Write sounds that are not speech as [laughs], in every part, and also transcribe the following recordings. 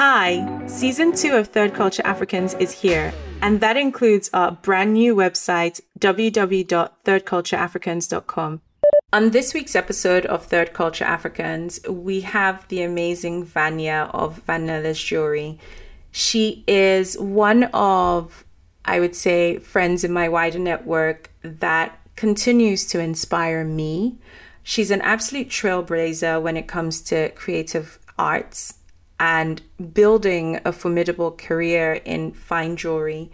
Hi, season two of Third Culture Africans is here, and that includes our brand new website, www.thirdcultureafricans.com. On this week's episode of Third Culture Africans, we have the amazing Vanya of Vanleles Jewelry. She is one of, I would say, friends in my wider network that continues to inspire me. She's an absolute trailblazer when it comes to creative arts and building a formidable career in fine jewelry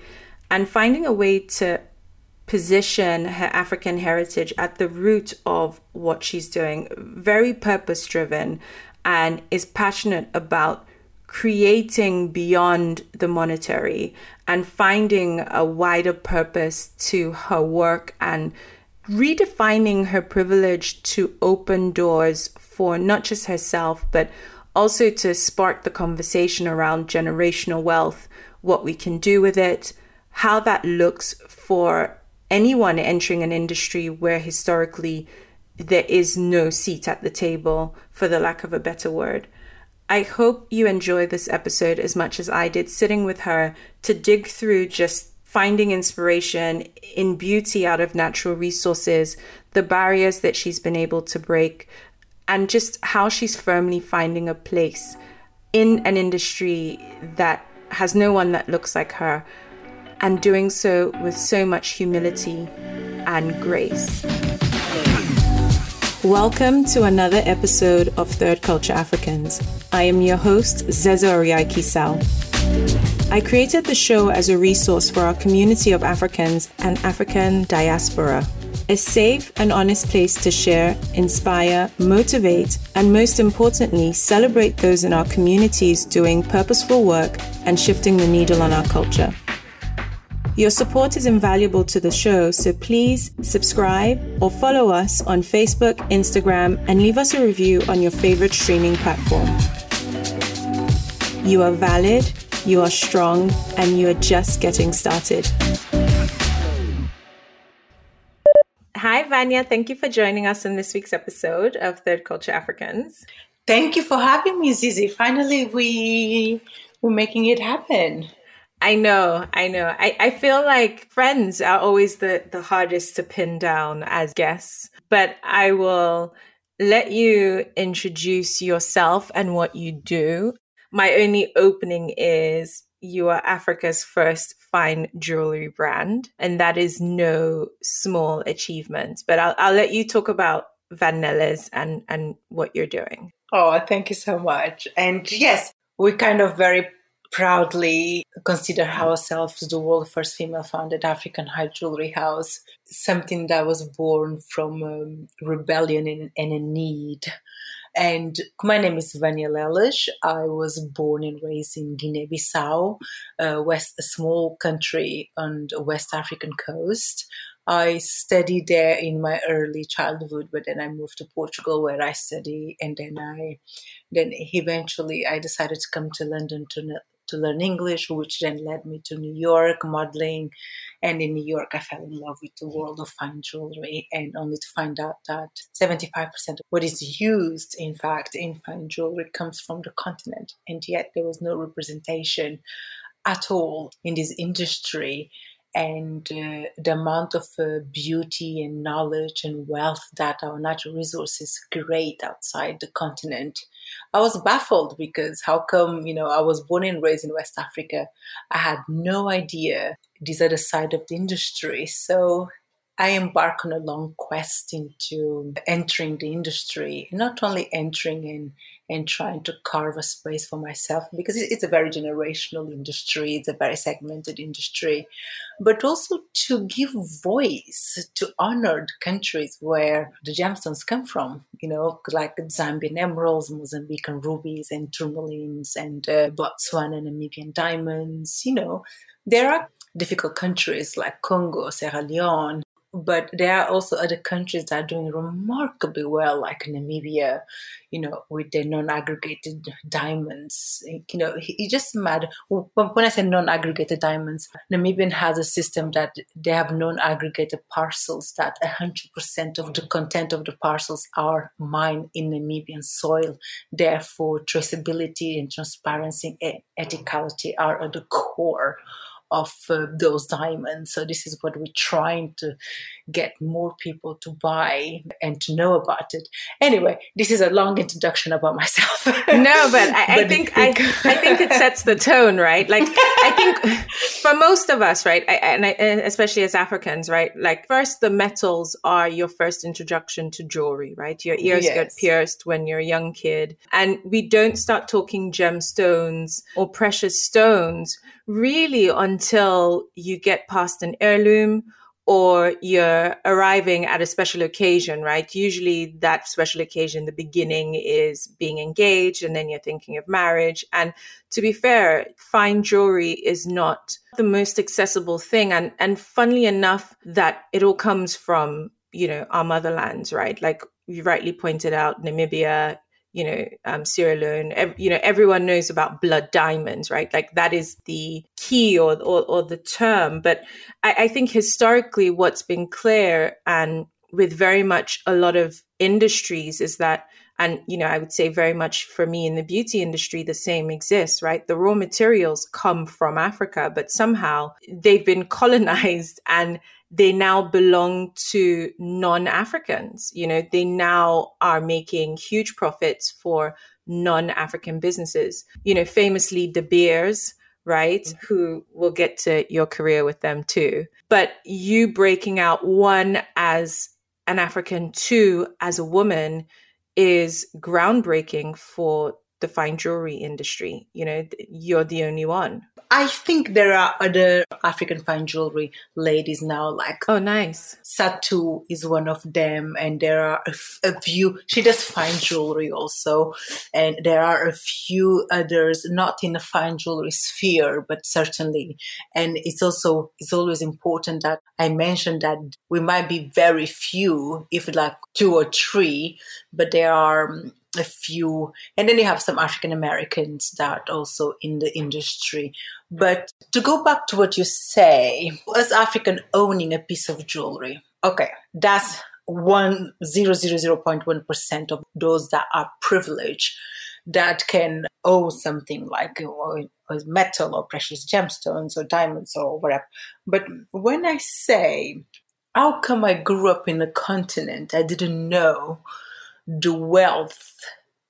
and finding a way to position her African heritage at the root of what she's doing, very purpose driven, and is passionate about creating beyond the monetary and finding a wider purpose to her work and redefining her privilege to open doors for not just herself, but also to spark the conversation around generational wealth, what we can do with it, how that looks for anyone entering an industry where historically there is no seat at the table, for the lack of a better word. I hope you enjoy this episode as much as I did sitting with her to dig through just finding inspiration in beauty out of natural resources, the barriers that she's been able to break, and just how she's firmly finding a place in an industry that has no one that looks like her and doing so with so much humility and grace. Welcome to another episode of Third Culture Africans. I am your host, Zeze Oriaikhi Sal. I created the show as a resource for our community of Africans and African diaspora a safe and honest place to share, inspire, motivate, and most importantly, celebrate those in our communities doing purposeful work and shifting the needle on our culture. Your support is invaluable to the show, so please subscribe or follow us on Facebook, Instagram, and leave us a review on your favorite streaming platform. You are valid, you are strong, and you are just getting started. Hi, Vanya. Thank you for joining us in this week's episode of Third Culture Africans. Thank you for having me, Zeze. Finally, we we're making it happen. I know, I know. I, I feel like friends are always the, the hardest to pin down as guests, but I will let you introduce yourself and what you do. My only opening is you are Africa's first fine jewelry brand, and that is no small achievement. But I'll, I'll let you talk about Vanleles and, and what you're doing. Oh, thank you so much. And yes, we kind of very proudly consider ourselves the world's first female founded African high jewelry house, something that was born from um, rebellion and, and a need and my name is Vanya Leles. I was born and raised in Guinea-Bissau, uh, west, a small country on the West African coast. I studied there in my early childhood, but then I moved to Portugal where I study, and then I, then eventually I decided to come to London to to learn English, which then led me to New York modeling. And in New York, I fell in love with the world of fine jewelry, and only to find out that 75% of what is used, in fact, in fine jewelry comes from the continent. And yet, there was no representation at all in this industry and uh, the amount of uh, beauty and knowledge and wealth that our natural resources create outside the continent. I was baffled because how come, you know, I was born and raised in West Africa. I had no idea these are the side of the industry. So I embark on a long quest into entering the industry, not only entering and, and trying to carve a space for myself, because it's a very generational industry, it's a very segmented industry, but also to give voice to honored countries where the gemstones come from, you know, like Zambian emeralds, Mozambican rubies, and tourmalines, and uh, Botswana and Namibian diamonds, you know. There are difficult countries like Congo, Sierra Leone, but there are also other countries that are doing remarkably well, like Namibia, you know, with their non-aggregated diamonds. You know, it just mad. When I say non-aggregated diamonds, Namibian has a system that they have non-aggregated parcels that 100% of the content of the parcels are mined in Namibian soil. Therefore, traceability and transparency and ethicality are at the core of uh, those diamonds. So this is what we're trying to get more people to buy and to know about it. Anyway, this is a long introduction about myself. [laughs] no, but I, I think I, I think it sets the tone, right? Like I think [laughs] for most of us, right, I, and, I, and especially as Africans, right, like first the metals are your first introduction to jewelry, right? Your ears yes. get pierced when you're a young kid, and we don't start talking gemstones or precious stones really until you get past an heirloom or you're arriving at a special occasion, right? Usually that special occasion, the beginning is being engaged and then you're thinking of marriage. And to be fair, fine jewelry is not the most accessible thing. And, and funnily enough, that it all comes from, you know, our motherlands, right? Like you rightly pointed out, Namibia, you know, um, Sierra Leone, ev- you know, everyone knows about blood diamonds, right? Like that is the key or, or, or the term. But I, I think historically what's been clear and with very much a lot of industries is that and you know i would say very much for me in the beauty industry the same exists right the raw materials come from africa but somehow they've been [laughs] colonized and they now belong to non-Africans. You know, they now are making huge profits for non-African businesses. You know, famously De Beers, right? Mm-hmm. Who will get to your career with them too. But you breaking out one as an African, two as a woman is groundbreaking for the fine jewelry industry. You know, you're the only one. I think there are other African fine jewelry ladies now, like oh, nice. Satu is one of them, and there are a, f- a few. She does fine jewelry also, and there are a few others, not in the fine jewelry sphere, but certainly. And it's also it's always important that I mentioned that we might be very few, if like two or three, but there are um, a few, and then you have some African Americans that also in the industry. But to go back to what you say, as African owning a piece of jewelry, okay, that's one zero zero zero point one percent of those that are privileged that can owe something like metal or precious gemstones or diamonds or whatever. But when I say, how come I grew up in a continent I didn't know the wealth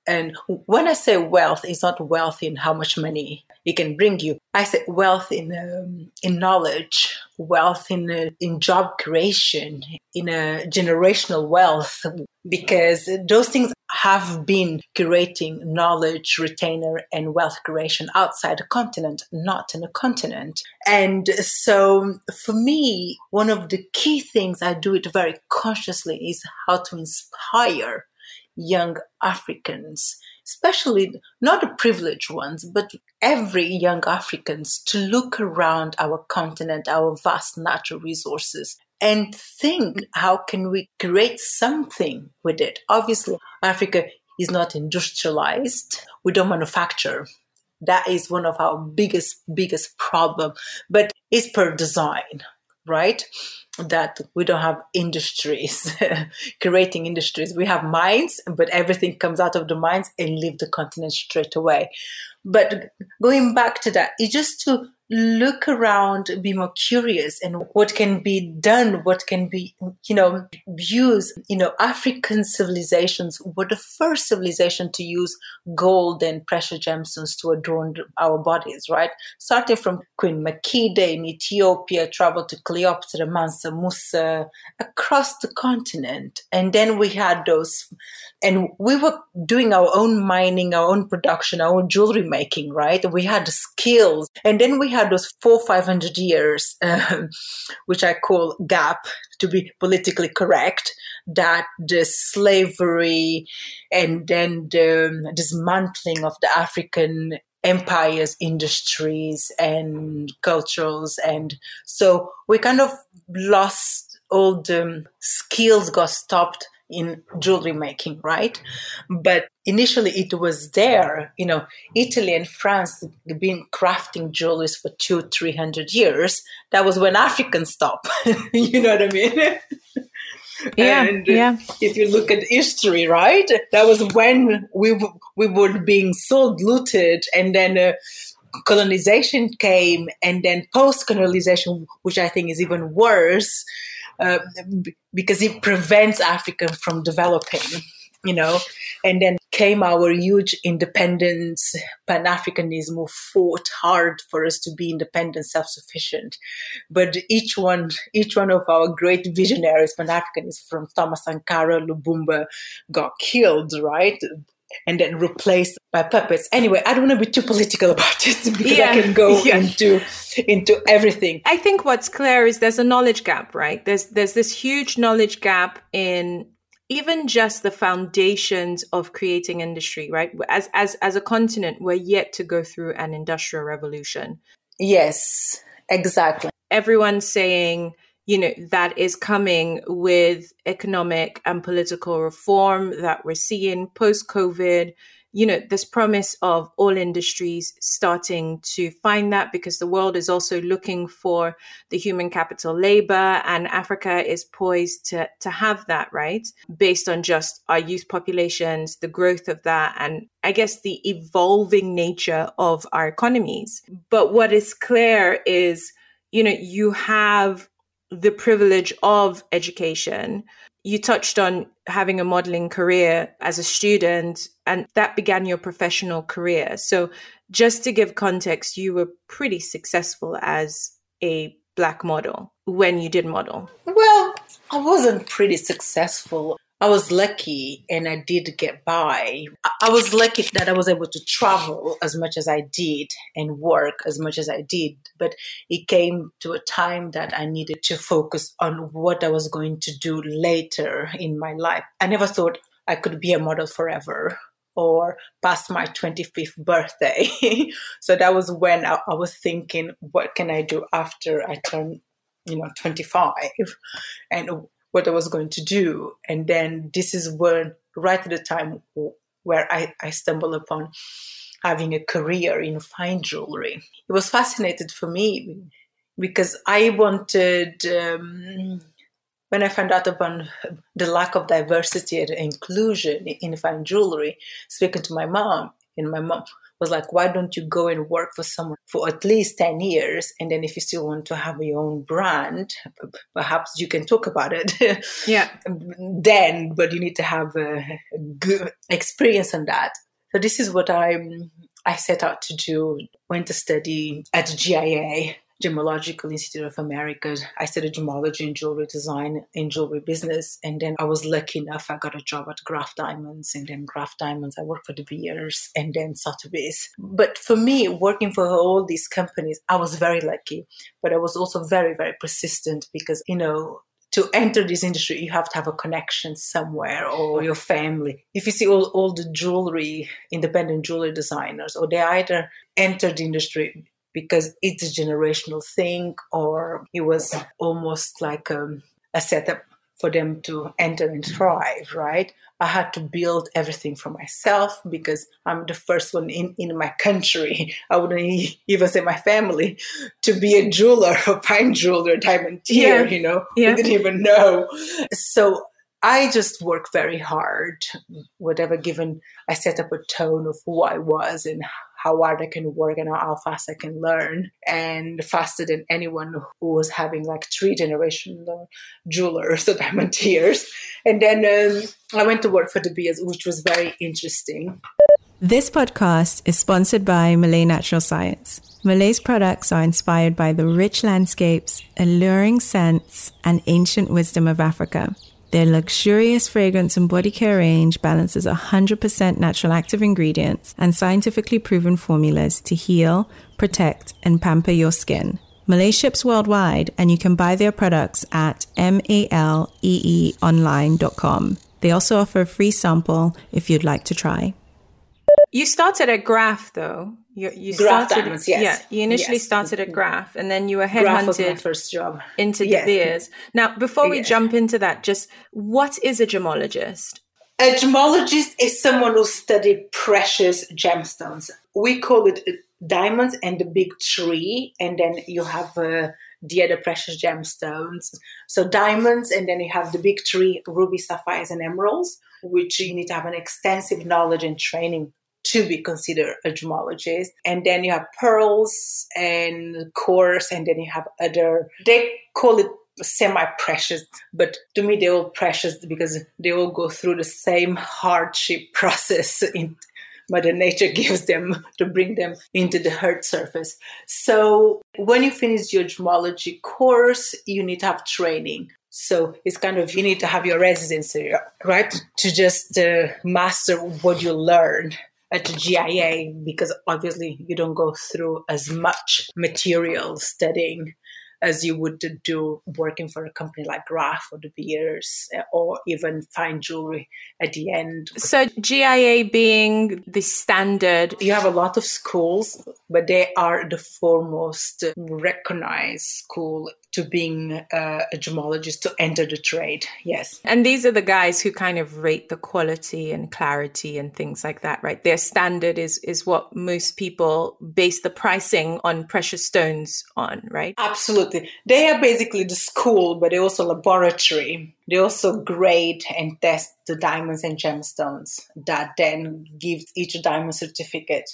and when I say wealth, it's not wealth in how much money it can bring you. I say wealth in um, in knowledge, wealth in uh, in job creation, in a generational wealth, because those things have been creating knowledge retainer and wealth creation outside the continent, not in the continent. And so, for me, one of the key things I do it very consciously is how to inspire young Africans, especially not the privileged ones, but every young Africans to look around our continent, our vast natural resources and think how can we create something with it. Obviously, Africa is not industrialized. We don't manufacture. That is one of our biggest, biggest problem, but it's per design, right? That we don't have industries, [laughs] creating industries. We have mines, but everything comes out of the mines and leave the continent straight away. But going back to that, it's just to look around, be more curious and what can be done, what can be, you know, used. You know, African civilizations were the first civilization to use gold and precious gemstones to adorn our bodies, right? Starting from Queen Makeda in Ethiopia, traveled to Cleopatra, Mansa Musa, across the continent. And then we had those, and we were doing our own mining, our own production, our own jewelry making, right? We had the skills. And then we had those four, 500 years, [laughs] um, which I call gap to be politically correct, that the slavery and then the dismantling of the African empires, industries, and cultures. And so we kind of lost all the skills got stopped in jewelry making, right? But initially it was there. You know, Italy and France been crafting jewelry for two, three hundred years. That was when Africans stopped. [laughs] you know what I mean? [laughs] Yeah, and yeah. if you look at history, right, that was when we we were being so looted, and then uh, colonization came, and then post colonization, which I think is even worse, uh, because it prevents Africa from developing you know, and then came our huge independence, Pan Africanism who fought hard for us to be independent, self sufficient. But each one, each one of our great visionaries, Pan Africanists from Thomas Sankara, Lumumba, got killed, right? and then replaced by puppets. Anyway, I don't want to be too political about it [laughs] because yeah. I can go [laughs] yeah. into into everything. I think what's clear is there's a knowledge gap, right? There's there's this huge knowledge gap in even just the foundations of creating industry, right? As as as a continent, we're yet to go through an industrial revolution. Yes, exactly. Everyone's saying, you know, that is coming with economic and political reform that we're seeing post COVID you know, this promise of all industries starting to find that because the world is also looking for the human capital labor and Africa is poised to, to have that, right? Based on just our youth populations, the growth of that, and I guess the evolving nature of our economies. But what is clear is, you know, you have the privilege of education you touched on having a modeling career as a student, and that began your professional career. So, just to give context, you were pretty successful as a black model when you did model. Well, I wasn't pretty successful. I was lucky and I did get by. I was lucky that I was able to travel as much as I did and work as much as I did. But it came to a time that I needed to focus on what I was going to do later in my life. I never thought I could be a model forever or past my 25th birthday. [laughs] so that was when I, I was thinking, what can I do after I turn you know 25 and what I was going to do. And then this is when, right at the time where I, I stumbled upon having a career in fine jewelry. It was fascinating for me because I wanted, um, when I found out about the lack of diversity and inclusion in fine jewelry, speaking to my mom, and my mom was like, why don't you go and work for someone for at least 10 years? And then if you still want to have your own brand, perhaps you can talk about it. [laughs] Yeah. then, but you need to have a good experience on that. So this is what I I set out to do. Went to study at GIA Gemological Institute of America. I studied gemology and jewelry design in jewelry business. And then I was lucky enough, I got a job at Graff Diamonds. And then Graff Diamonds, I worked for De Beers and then Sotheby's. But for me, working for all these companies, I was very lucky. But I was also very, very persistent because, you know, to enter this industry, you have to have a connection somewhere or your family. If you see all, all the jewelry, independent jewelry designers, or they either entered the industry because it's a generational thing, or it was almost like a, a setup for them to enter and thrive, right? I had to build everything for myself because I'm the first one in, in my country. [laughs] I wouldn't even say my family to be a jeweler, [laughs] a fine jeweler, a diamondier, yeah. you know, yeah. we didn't even know. So I just work very hard, whatever given I set up a tone of who I was and how hard I can work and how fast I can learn, and faster than anyone who was having like three generational jewelers [laughs] or diamantiers. And then um, I went to work for De Beers, which was very interesting. This podcast is sponsored by Malée Natural Science. Malée's products are inspired by the rich landscapes, alluring scents, and ancient wisdom of Africa. Their luxurious fragrance and body care range balances 100% natural active ingredients and scientifically proven formulas to heal, protect, and pamper your skin. Malée ships worldwide, and you can buy their products at maleeonline.com. They also offer a free sample if you'd like to try. You started at Graff, though. You, you Graff started, Diamonds, yes. Yeah, you initially Yes. started at Graff, and then you were Graff headhunted first job. into Yes. De Beers. Now, before we Yes. jump into that, just what is a gemologist? A gemologist is someone who studied precious gemstones. We call it diamonds and the big tree, and then you have uh, the other precious gemstones. So diamonds, and then you have the big tree, ruby, sapphires, and emeralds, which you need to have an extensive knowledge and training to be considered a gemologist. And then you have pearls and coarse, and then you have other. They call it semi-precious, but to me they're all precious because they all go through the same hardship [laughs] process in Mother Nature gives them to bring them into the earth surface. So when you finish your gemology course, you need to have training. So it's kind of you need to have your residency, right, to just uh, master what you learn at GIA because obviously you don't go through as much material studying as you would do working for a company like Graff or De Beers uh, or even fine jewelry at the end. So, GIA being the standard. You have a lot of schools, but they are the foremost recognized school to being uh, a gemologist to enter the trade. Yes. And these are the guys who kind of rate the quality and clarity and things like that, right? Their standard is is what most people base the pricing on precious stones on, right? Absolutely. They are basically the school, but they're also laboratory. They also grade and test the diamonds and gemstones that then gives each diamond certificate.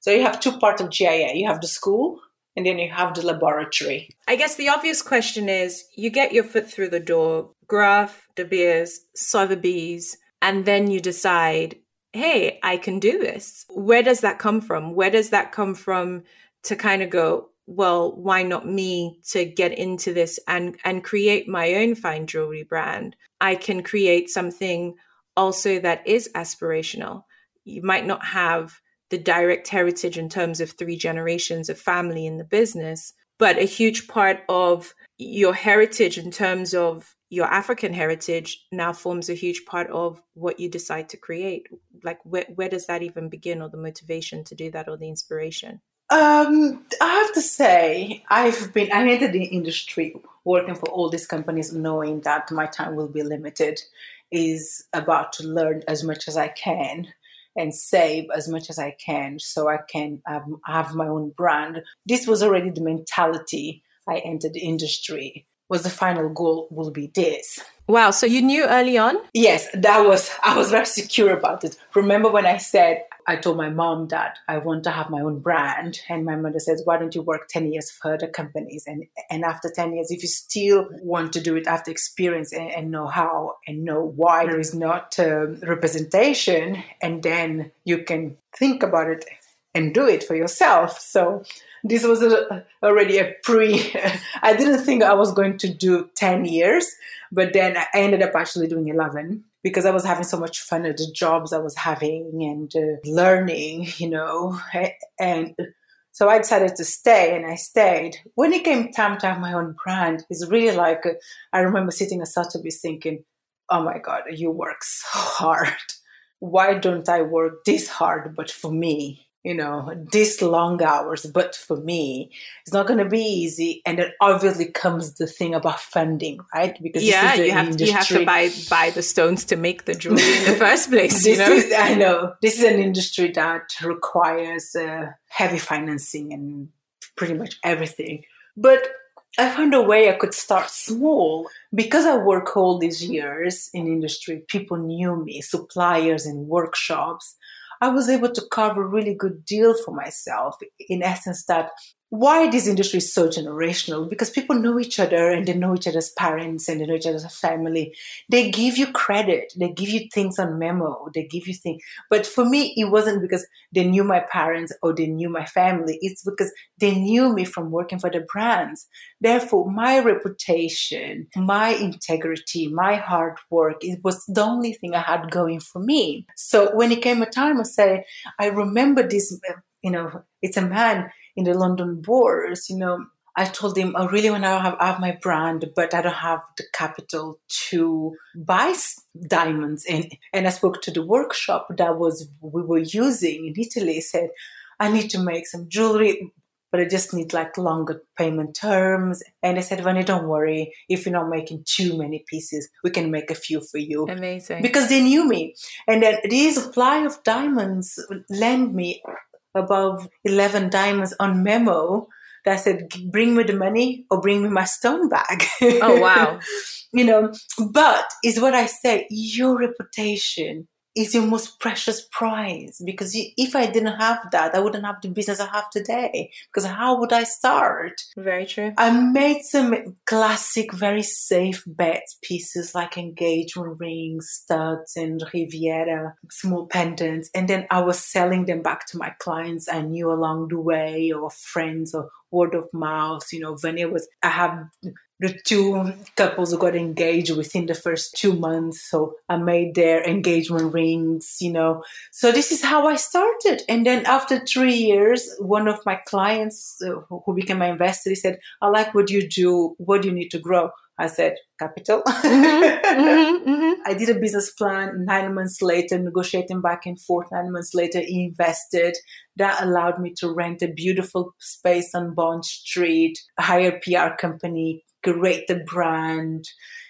So you have two parts of GIA. You have the school and then you have the laboratory. I guess the obvious question is you get your foot through the door, Graff, De Beers, Sotheby's, and then you decide, hey, I can do this. Where does that come from? Where does that come from to kind of go, well, why not me to get into this and, and create my own fine jewelry brand? I can create something also that is aspirational. You might not have the direct heritage in terms of three generations of family in the business, but a huge part of your heritage in terms of your African heritage now forms a huge part of what you decide to create. Like, where, where does that even begin, or the motivation to do that, or the inspiration? Um, I have to say, I've been, I entered the industry working for all these companies knowing that my time will be limited, is about to learn as much as I can and save as much as I can so I can um, have my own brand. This was already the mentality I entered the industry. Was the final goal will be this. Wow, so you knew early on? Yes, that was [laughs] I was very secure about it. Remember when I said I told my mom that I want to have my own brand, and my mother says, "Why don't you work ten years for other companies?" And and after ten years, if you still want to do it after experience and, and know how and know why there is not um, representation, and then you can think about it and do it for yourself. So this was a, already a pre. [laughs] I didn't think I was going to do ten years, but then I ended up actually doing eleven because I was having so much fun at the jobs I was having and uh, learning, you know, and so I decided to stay and I stayed. When it came time to have my own brand, it's really like, I remember sitting at Sotheby's thinking, oh my God, you work so [laughs] hard. Why don't I work this hard, but for me? You know, these long hours, but for me, it's not going to be easy. And then obviously comes the thing about funding, right? Because yeah, you have industry. you have to buy buy the stones to make the jewelry in the [laughs] first place. you know, is, I know this is an industry that requires uh, heavy financing and pretty much everything. But I found a way I could start small because I work all these years in industry. People knew me, suppliers and workshops. I was able to carve a really good deal for myself in essence that why this industry is so generational? Because people know each other and they know each other's parents and they know each other's family. They give you credit. They give you things on memo. They give you things but for me it wasn't because they knew my parents or they knew my family. It's because they knew me from working for the brands. Therefore my reputation my integrity my hard work it was the only thing i had going for me. So when it came a time i said i remember this you know it's a man in the London bourse, you know, I told him, oh, I really want to have, have my brand, but I don't have the capital to buy diamonds. And, and I spoke to the workshop that was we were using in Italy. said, I need to make some jewelry, but I just need like longer payment terms. And I said, Vanya, don't worry. If you're not making too many pieces, we can make a few for you. Amazing. Because they knew me. And then the supply of diamonds lend me above 11 diamonds on memo that said, bring me the money or bring me my stone bag. Oh, wow. [laughs] you know, but is what I say, your reputation is your most precious prize because if I didn't have that, I wouldn't have the business I have today. Because how would I start? Very true. I made some classic, very safe bets pieces like engagement rings, studs, and Riviera small pendants, and then I was selling them back to my clients I knew along the way, or friends, or word of mouth. You know, when it was, I have the two couples got engaged within the first two months. So I made their engagement rings, you know. So this is how I started. And then after three years, one of my clients uh, who became my investor, he said, I like what you do. What do you need to grow? I said, capital. Mm-hmm, [laughs] mm-hmm, mm-hmm. I did a business plan. Nine months later, negotiating back and forth. Nine months later, invested. That allowed me to rent a beautiful space on Bond Street, hire a PR company, create the brand,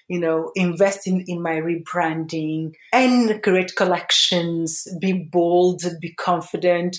you know, invest in, in my rebranding and create collections, be bold, be confident,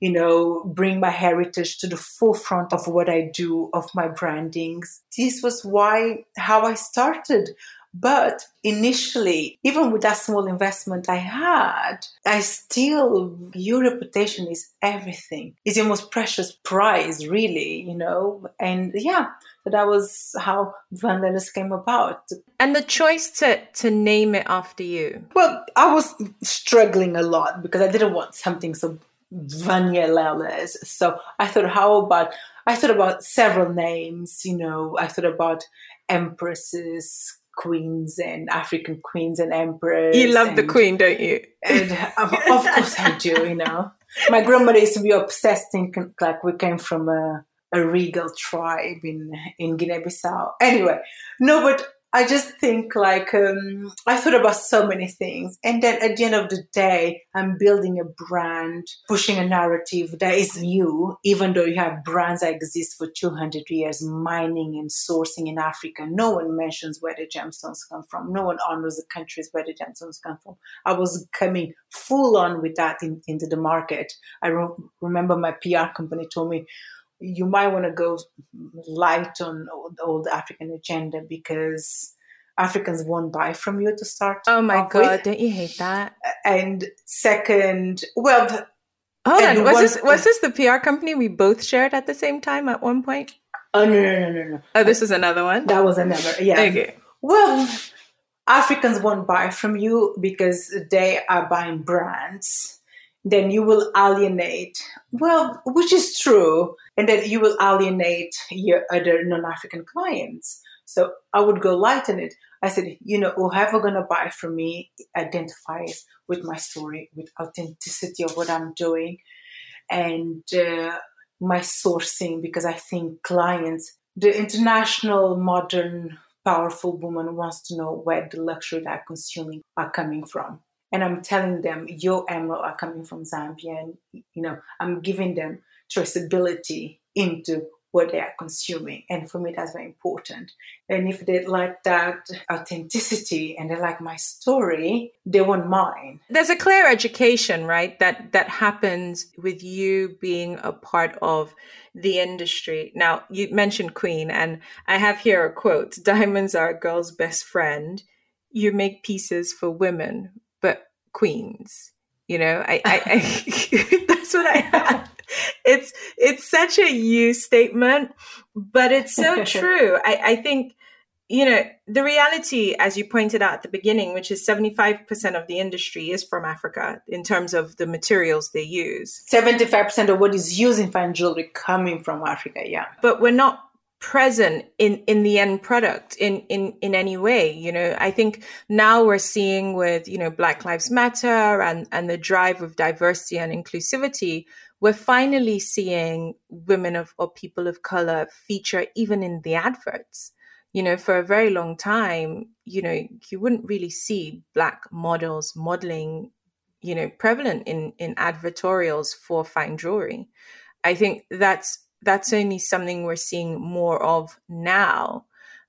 you know, bring my heritage to the forefront of what I do, of my brandings. This was why, how I started. But initially, even with that small investment I had, I still, your reputation is everything. It's your most precious prize, really, you know? And yeah, so that was how Vanleles came about. And the choice to, to name it after you? Well, I was struggling a lot because I didn't want something so Vanya Leles. So I thought, how about, I thought about several names, you know, I thought about empresses, queens and African queens and emperors. You love and, the queen, don't you? And um, of course I do, you know. My grandmother used to be obsessed thinking like we came from a a regal tribe in in Guinea-Bissau. Anyway, no, but I just think like um, I thought about so many things, and then at the end of the day, I'm building a brand, pushing a narrative that is new, even though you have brands that exist for 200 years, mining and sourcing in Africa. No one mentions where the gemstones come from. No one honors the countries where the gemstones come from. I was coming full on with that in, into the market. I re- remember my PR company told me you might want to go light on the old African agenda because Africans won't buy from you to start. Oh my god, with. don't you hate that? And second, well, hold on, was one, this was this the PR company we both shared at the same time at one point? Oh no no no no no! Oh, this is another one. That was another. Yeah. Okay. Well, Africans won't buy from you because they are buying brands then you will alienate. Well, which is true, and then you will alienate your other non-African clients. So I would go light on it. I said, you know, whoever gonna buy from me identifies with my story, with authenticity of what I'm doing, and uh, my sourcing, because I think clients, the international modern powerful woman wants to know where the luxury they're consuming are coming from and I'm telling them your emerald are coming from Zambia, and you know I'm giving them traceability into what they are consuming. And for me, that's very important. And if they like that authenticity and they like my story, they want mine. There's a clear education, right? That that happens with you being a part of the industry. Now, you mentioned Queen, and I have here a quote Diamonds are a girl's best friend. You make pieces for women, but queens. You know, I, I, I [laughs] that's what I. It's it's such a you statement, but it's so [laughs] true. I, I think you know, the reality, as you pointed out at the beginning, which is 75% of the industry is from Africa in terms of the materials they use. 75% of what is used in fine jewelry coming from Africa, yeah. But we're not present in in the end product in in in any way you know i think now we're seeing with you know black lives matter and and the drive of diversity and inclusivity we're finally seeing women of or people of color feature even in the adverts. You know for a very long time you know you wouldn't really see black models modeling you know prevalent in in advertorials for fine jewelry. I think that's that's only something we're seeing more of now.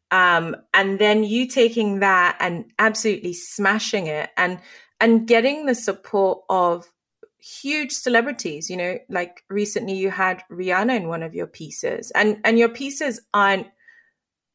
Um, and then you taking that and absolutely smashing it and and getting the support of huge celebrities you know like recently you had rihanna in one of your pieces. And and your pieces aren't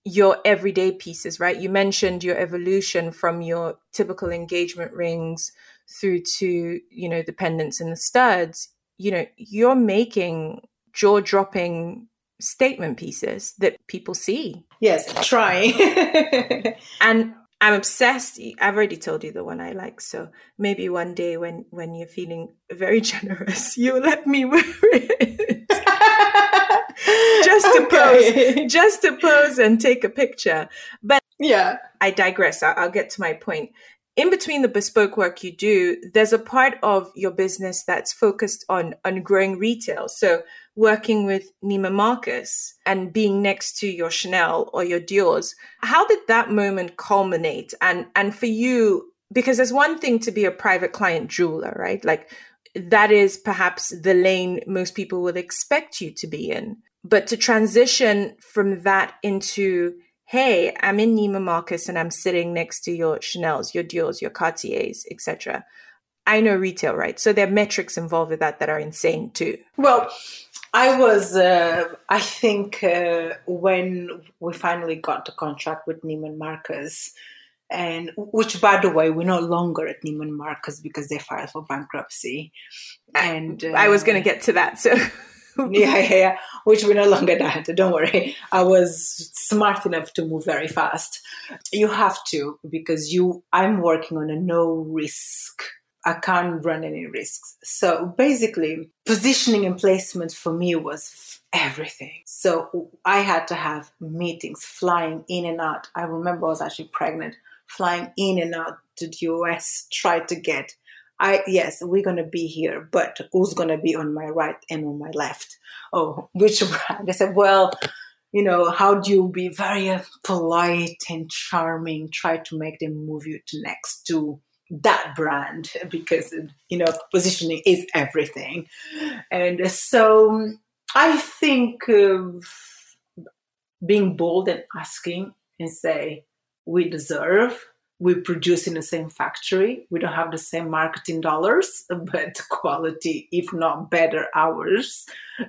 your everyday pieces right? You mentioned your evolution from your typical engagement rings through to you know the pendants and the studs. You know you're making jaw dropping statement pieces that people see. Yes trying. [laughs] And I'm obsessed. I've already told you the one I like. So maybe one day when when you're feeling very [laughs] generous, you'll let me wear it. [laughs] just to okay. pose, just to pose and take a picture. But yeah, I digress. I'll, I'll get to my point in between the bespoke work you do, there's a part of your business that's focused on on growing retail. So working with Neiman Marcus and being next to your Chanel or your Dior's. How did that moment culminate? And and for you, because there's one thing to be a private client jeweler, right? Like that is perhaps the lane most people would expect you to be in. But to transition from that into hey, I'm in Neiman Marcus and I'm sitting next to your Chanel's, your Dior's, your Cartier's, etc. I know retail, right? So there are metrics involved with that that are insane too. Well, I was, uh, I think, uh, when we finally got the contract with Neiman Marcus, and which, by the way, we're no longer at Neiman Marcus because they filed for bankruptcy. And uh, I was going to uh, get to that. So [laughs] yeah, yeah, yeah, which we're no longer that. Don't worry. I was smart enough to move very fast. You have to because you. I'm working on a no risk. I can't run any risks. So basically, positioning and placement for me was everything. So I had to have meetings, flying in and out. I remember I was actually pregnant, flying in and out to the US, try to get I yes, we're gonna be here, but who's gonna be on my right and on my left? Oh, which brand? I said, well, you know, how do you be very polite and charming? Try to make them move you to next to that brand [laughs] because you know positioning is everything, and so I think being bold and asking and say we deserve we produce in the same factory. We don't have the same marketing dollars, [laughs] but quality, if not better, hours.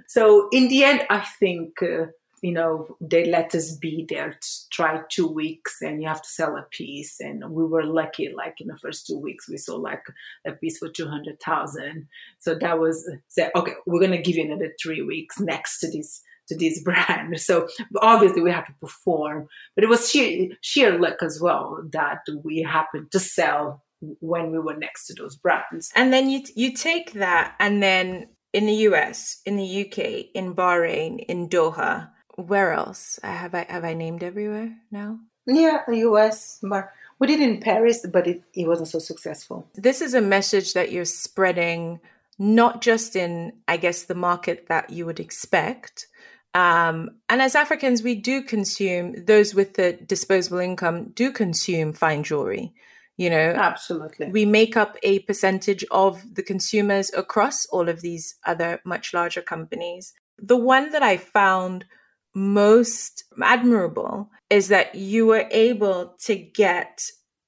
So in the end, I think, uh, you know, they let us be there to try two weeks and you have to sell a piece. And we were lucky, like in the first two weeks, we sold like a piece for 200,000. So that was, say, okay, we're going to give you another three weeks next to this to this [laughs] brand. So obviously we have to perform, but it was sheer, sheer luck as well that we happened to sell when we were next to those brands. And then you you take that, and then in the US, in the UK, in Bahrain, in Doha, where else have I have I named everywhere now? Yeah, the US, but we did in Paris, but it, it wasn't so successful. This is a message that you're spreading not just in, I guess, the market that you would expect, um, and as Africans, we do consume, those with the disposable income do consume fine jewelry. You know, absolutely. We make up a percentage of the consumers across all of these other much larger companies. The one that I found most admirable is that you were able to get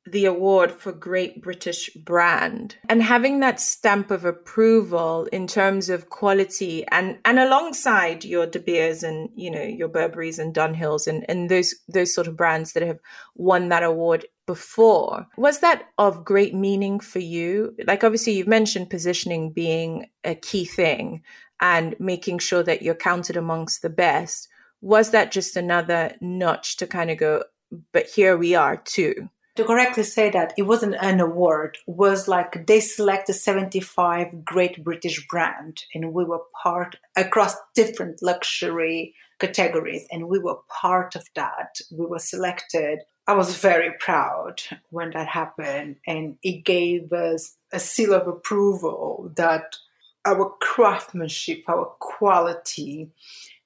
the award for Great British Brand. And having that stamp of approval in terms of quality and and alongside your De Beers and you know your Burberrys and Dunhills and and those those sort of brands that have won that award before was that of great meaning for you? Like obviously you've mentioned positioning being a key thing and making sure that you're counted amongst the best was that just another notch to kind of go but here we are too to correctly say that it wasn't an award. Was like they selected 75 great british brand and we were part across different luxury categories and we were part of that. We were selected. I was very proud when that happened and it gave us a seal of approval that our craftsmanship, our quality,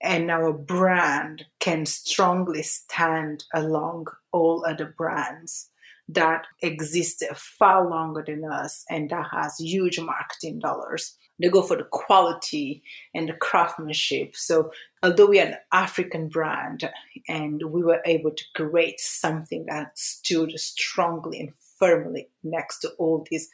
and our brand can strongly stand along all other brands that exist far longer than us and that has huge marketing dollars. They go for the quality and the craftsmanship. So, although we are an African brand and we were able to create something that stood strongly and firmly next to all these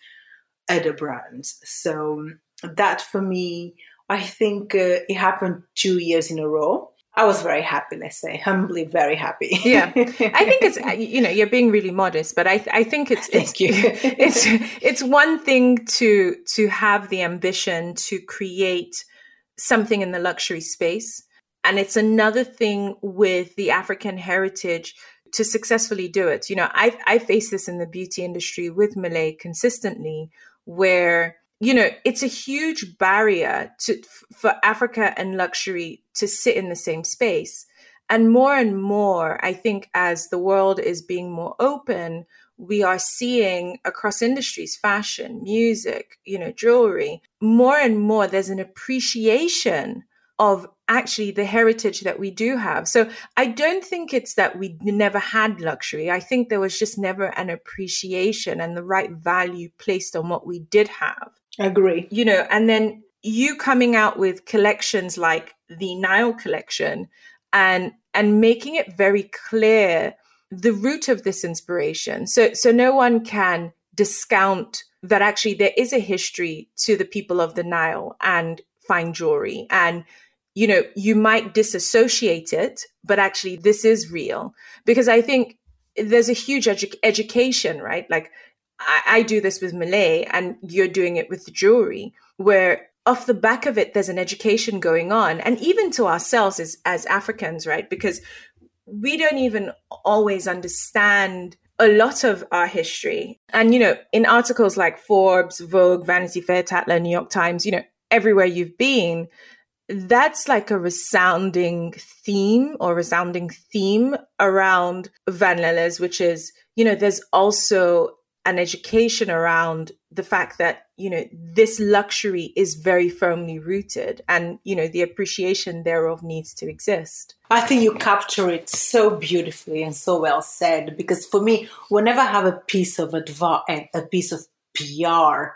other brands. So, that for me, I think uh, it happened two years in a row. I was very happy, let's say, humbly very happy. yeah, [laughs] I think it's you know you're being really modest, but I I think it's it's [laughs] it's it's one thing to to have the ambition to create something in the luxury space, and it's another thing with the African heritage to successfully do it. You know, I I face this in the beauty industry with Malée consistently, where you know it's a huge barrier to for africa and luxury to sit in the same space and more and more i think as the world is being more open we are seeing across industries fashion music you know jewelry more and more there's an appreciation of actually the heritage that we do have. So I don't think it's that we never had luxury. I think there was just never an appreciation and the right value placed on what we did have. Agree. You know, and then you coming out with collections like the Nile collection and and making it very clear the root of this inspiration. So so no one can discount that actually there is a history to the people of the Nile and fine jewelry and you know, you might disassociate it, but actually this is real because I think there's a huge edu- education, right? Like I, I do this with Malée and you're doing it with the jewelry where off the back of it, there's an education going on. And even to ourselves as, as Africans, right? Because we don't even always understand a lot of our history. And, you know, in articles like Forbes, Vogue, Vanity Fair, Tatler, New York Times, you know, everywhere you've been, that's like a resounding theme or resounding theme around Van which is, you know, there's also an education around the fact that, you know, this luxury is very firmly rooted and, you know, the appreciation thereof needs to exist. I think you capture it so beautifully and so well said because for me, whenever I have a piece of advice, a piece of PR,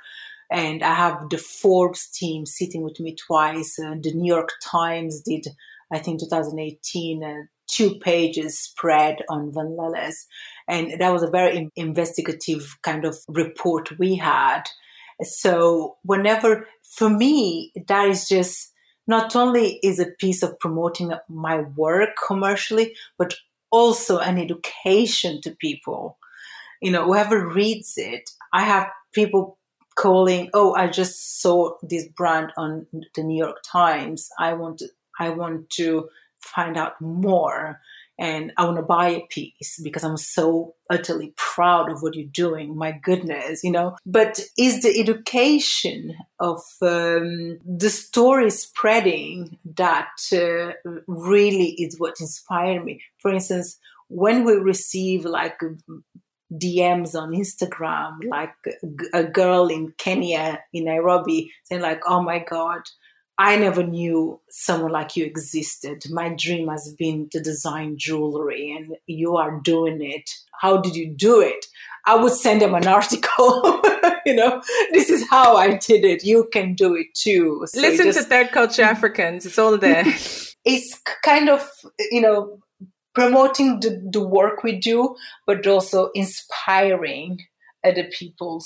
and I have the Forbes team sitting with me twice. And the New York Times did, I think, 2018, uh, two pages spread on Vanleles, and that was a very investigative kind of report we had. So whenever, for me, that is just not only is a piece of promoting my work commercially, but also an education to people. You know, whoever reads it, I have people calling, oh, I just saw this brand on the New York Times. I want to, I want to find out more and I want to buy a piece because I'm so utterly proud of what you're doing. My goodness, you know. But is the education of um, the story spreading that uh, really is what inspired me? For instance, when we receive like DMs on Instagram, like a girl in Kenya, in Nairobi, saying like, "Oh my God, I never knew someone like you existed. My dream has been to design jewelry, and you are doing it. How did you do it?" I would send them an [laughs] article. you know, this is how I did it. You can do it too. So Listen just, to Third Culture [laughs] Africans. It's all there. [laughs] it's kind of you know promoting the, the work we do, but also inspiring other people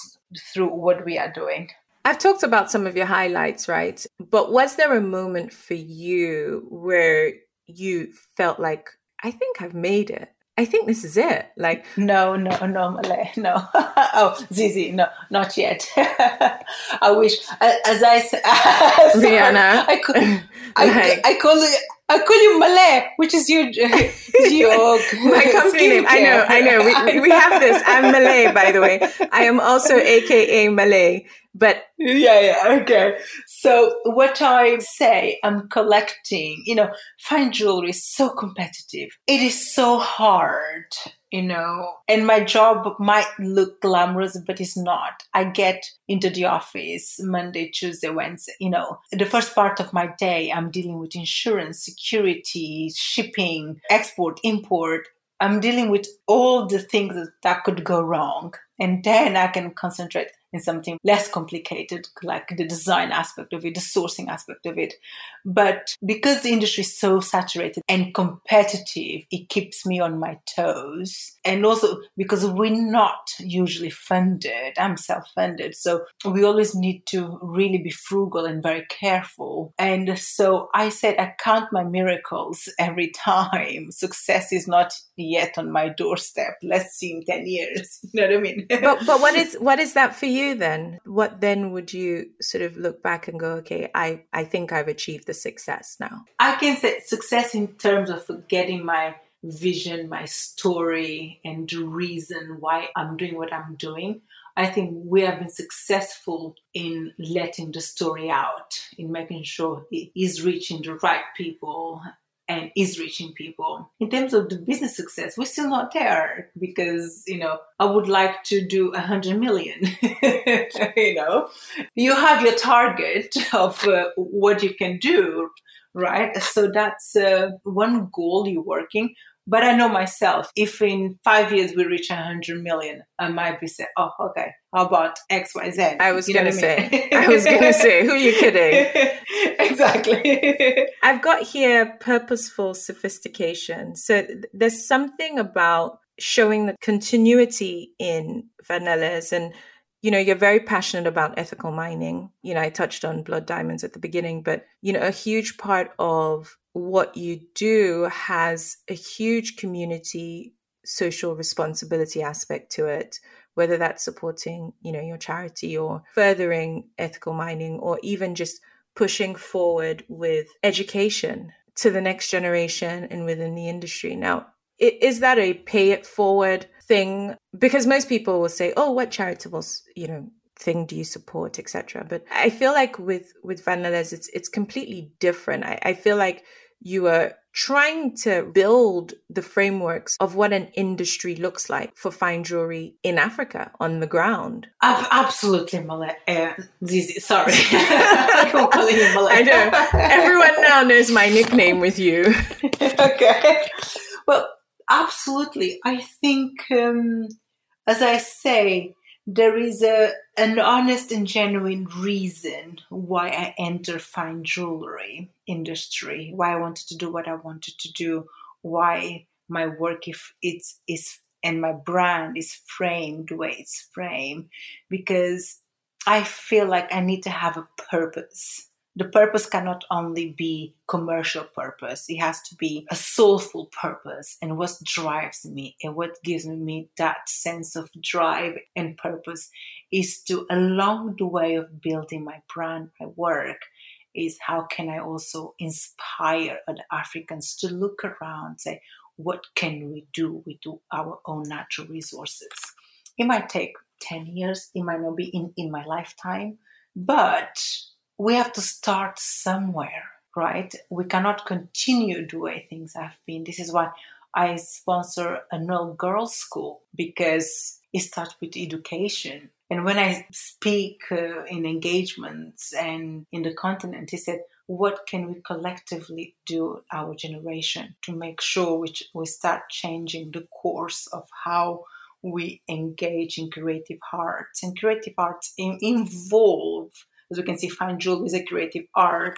through what we are doing. I've talked about some of your highlights, right? But was there a moment for you where you felt like, I think I've made it? I think this is it. Like, no, no, no, Malée, [laughs] no. oh, Zeze, no, not yet. [laughs] I wish, as I said, [laughs] Rihanna, I, could, I, like, I call it I call you Malée, which is your your my company name. I know, I know. We, we have this. I'm Malée, by the way. I am also AKA Malée. But yeah, yeah, okay. So what I say, I'm collecting, you know, fine jewelry is so competitive. It is so hard, you know, and my job might look glamorous, but it's not. I get into the office Monday, Tuesday, Wednesday, you know, the first part of my day, I'm dealing with insurance, security, shipping, export, import. I'm dealing with all the things that, that could go wrong. And then I can concentrate in something less complicated, like the design aspect of it, the sourcing aspect of it. But because the industry is so saturated and competitive, it keeps me on my toes. And also because we're not usually funded, I'm self funded. So we always need to really be frugal and very careful. And so I said, I count my miracles every time. Success is not yet on my doorstep. Let's see in 10 years. [laughs] You know what I mean? But, but what [laughs] is, what is that for you? then, what then would you sort of look back and go, okay, I, I think I've achieved the success now? I can say success in terms of getting my vision, my story, and the reason why I'm doing what I'm doing. I think we have been successful in letting the story out, in making sure it is reaching the right people and is reaching people. In terms of the business success, we're still not there because, you know, I would like to do a hundred million. [laughs] you know, you have your target of uh, what you can do, right? So that's uh, one goal you're working. But I know myself, if in five years we reach 100 million, I might be saying, oh, okay, how about X, Y, Z? I was going to say, I was going to say, who are you kidding? [laughs] exactly. [laughs] I've got here purposeful sophistication. So there's something about showing the continuity in Vanleles and you know, you're very passionate about ethical mining. You know, I touched on blood diamonds at the beginning, but, you know, a huge part of what you do has a huge community social responsibility aspect to it whether that's supporting you know your charity or furthering ethical mining or even just pushing forward with education to the next generation and within the industry now is that a pay it forward thing because most people will say oh what charitable you know thing do you support etc but i feel like with with Vanleles it's it's completely different I, I feel like you are trying to build the frameworks of what an industry looks like for fine jewelry in Africa on the ground. Absolutely, Malée. Uh, Zeze, sorry. [laughs] I not call you Malée. I know. Everyone now knows my nickname with you. [laughs] okay. Well, absolutely. I think, um, as I say, there is a an honest and genuine reason why I enter fine jewelry industry, why I wanted to do what I wanted to do, why my work if it's is and my brand is framed the way it's framed, because I feel like I need to have a purpose the purpose cannot only be commercial purpose. It has to be a soulful purpose. And what drives me and what gives me that sense of drive and purpose is to along the way of building my brand my work is how can i also inspire other africans to look around say what can we do? With our own natural resources. It might take 10 years. It might not be in, in my lifetime but we have to start somewhere, right? We cannot continue the way things have been. This is why I sponsor an all girls school because it starts with education. And when I speak uh, in engagements and in the continent, he said, what can we collectively do our generation to make sure we, we start changing the course of how we engage in creative arts and creative arts in, involve as we can see, fine jewelry is a creative art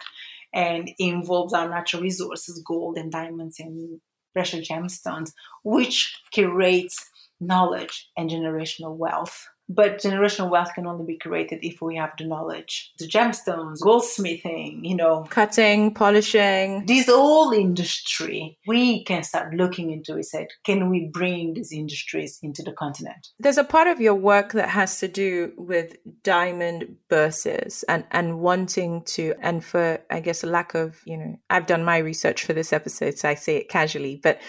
and involves our natural resources, gold and diamonds and precious gemstones, which creates knowledge and generational wealth. But generational wealth can only be created if we have the knowledge. The gemstones, goldsmithing, you know, cutting, polishing. This whole industry, we can start looking into it. Said, can we bring these industries into the continent? There's a part of your work that has to do with diamond bourses and and wanting to, and for I guess a lack of, you know, I've done my research for this episode, so I say it casually, but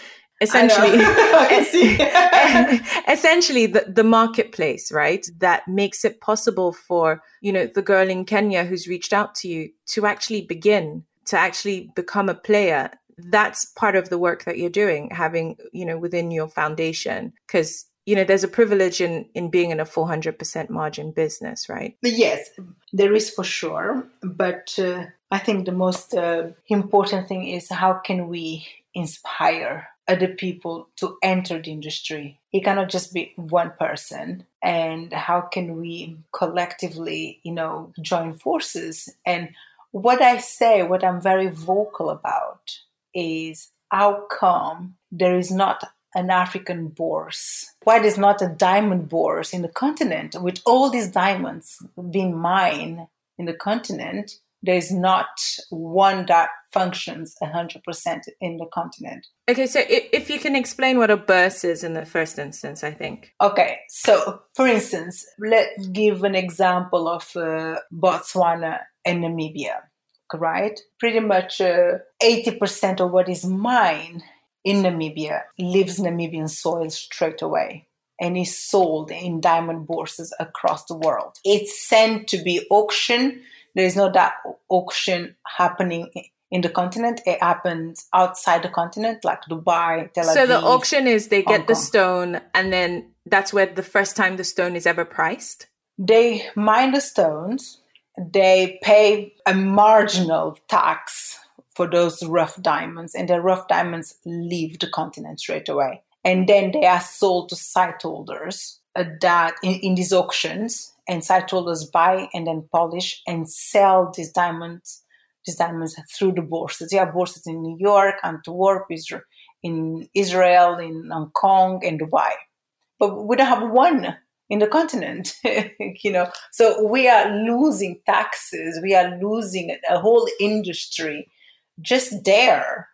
essentially. [laughs] Essentially the, the marketplace right that makes it possible for you know the girl in kenya who's reached out to you to actually begin to actually become a player. That's part of the work that you're doing having you know within your foundation. Because you know there's a privilege in in being in a 400% margin business right? Yes there is for sure. But uh, i think the most uh, important thing is how can we inspire other people to enter the industry it cannot just be one person and how can we collectively you know join forces and what i say what i'm very vocal about is how come there is not an African bourse? Why there's not a diamond bourse in the continent? With all these diamonds being mined in the continent, there's not one that functions 100% in the continent. Okay, so if you can explain what a bourse is in the first instance, I think. Okay, so for instance, let's give an example of uh, Botswana and Namibia right? Pretty much uh, 80% of what is mined in Namibia leaves Namibian soil straight away and is sold in diamond bourses across the world. It's sent to be auctioned. There is no that auction happening in the continent. It happens outside the continent, like Dubai, Tel Aviv. So the auction is they get the stone, and then that's where the first time the stone is ever priced. They mine the stones they pay a marginal tax for those rough diamonds, and the rough diamonds leave the continent straight away. And then they are sold to sightholders uh, that in, in these auctions, and site us buy and then polish and sell these diamonds, these diamonds through the bourses. There are bourses in New York, Antwerp, in Israel, in Hong Kong, and Dubai. But we don't have one in the continent [laughs] you know so we are losing taxes we are losing a whole industry just there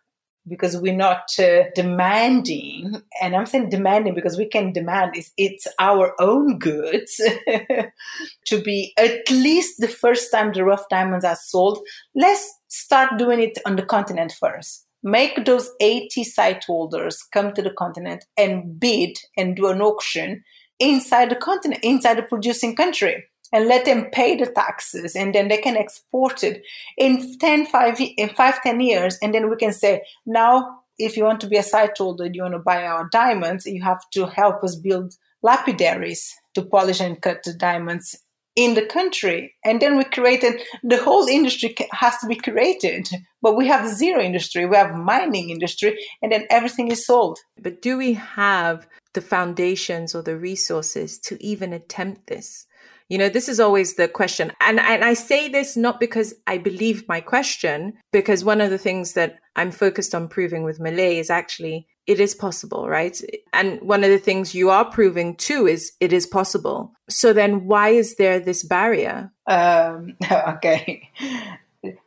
because we're not uh, demanding and i'm saying demanding because we can demand is it's our own goods [laughs] to be at least the first time the rough diamonds are sold let's start doing it on the continent first. Make those 80 sightholders come to the continent and bid and do an auction inside the continent, inside the producing country and let them pay the taxes and then they can export it in 10 5 in 5 10 years and then we can say now if you want to be a sightholder you want to buy our diamonds you have to help us build lapidaries to polish and cut the diamonds in the country and then we created the whole industry has to be created but we have zero industry we have mining industry and then everything is sold but do we have the foundations or the resources to even attempt this? You know, this is always the question. And, and I say this not because I believe my question, because one of the things that I'm focused on proving with Malée is actually it is possible, right? And one of the things you are proving too is it is possible. So then why is there this barrier? Um, [laughs] okay.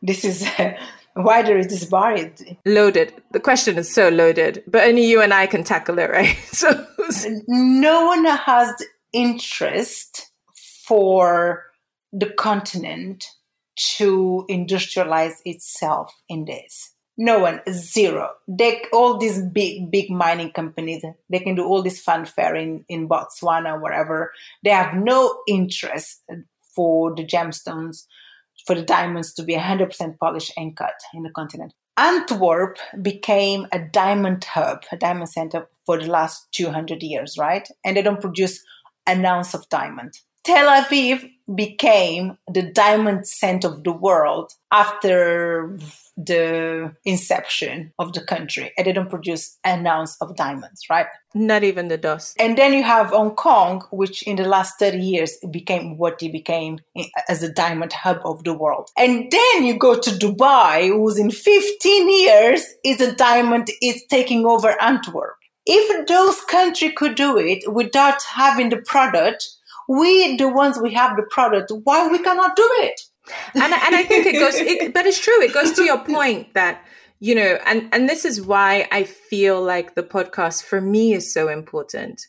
This is. Uh, [laughs] why there is this barrier loaded the question is so loaded but only you and i can tackle it right [laughs] so no one has interest for the continent to industrialize itself in this no one zero they all these big big mining companies they can do all this fanfare in in botswana wherever they have no interest for the gemstones for the diamonds to be 100% polished and cut in the continent. Antwerp became a diamond hub, a diamond center for the last 200 years, right? And they don't produce an ounce of diamond. Tel Aviv became the diamond center of the world after the inception of the country and they don't produce an ounce of diamonds, right? Not even the dust. And then you have Hong Kong, which in the last 30 years became what it became eh, as a diamond hub of the world. And then you go to Dubai, who's in 15 years is a diamond is taking over Antwerp. If those countries could do it without having the product, we, the ones we have the product, why we cannot do it? and and I think it goes, it, but it's true. It goes to your point that you know, and and this is why I feel like the podcast for me is so important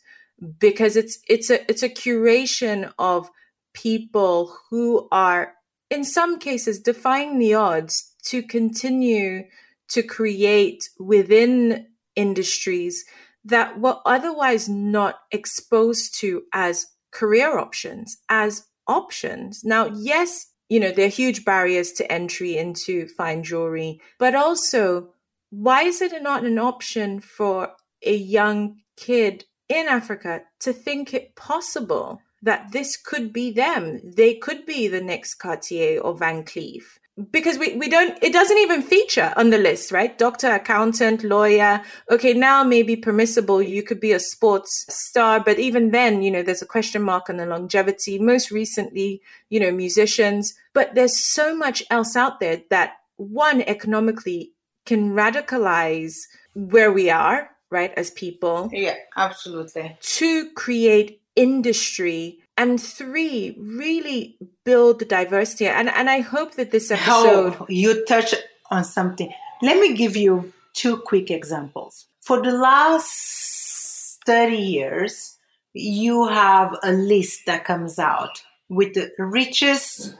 because it's it's a it's a curation of people who are in some cases defying the odds to continue to create within industries that were otherwise not exposed to as career options, as options. Now, yes, you know, there are huge barriers to entry into fine jewelry, but also, why is it not an option for a young kid in Africa to think it possible that this could be them? They could be the next Cartier or Van Cleef because we, we don't it doesn't even feature on the list right? Doctor accountant lawyer. Okay now maybe permissible. You could be a sports star but even then you know there's a question mark on the longevity. Most recently you know musicians. But there's so much else out there that one economically can radicalize where we are right as people. Yeah absolutely. To create industry and three really build the diversity. And and i hope that this episode oh, you touch on something. Let me give you two quick examples. For the last 30 years you have a list that comes out with the richest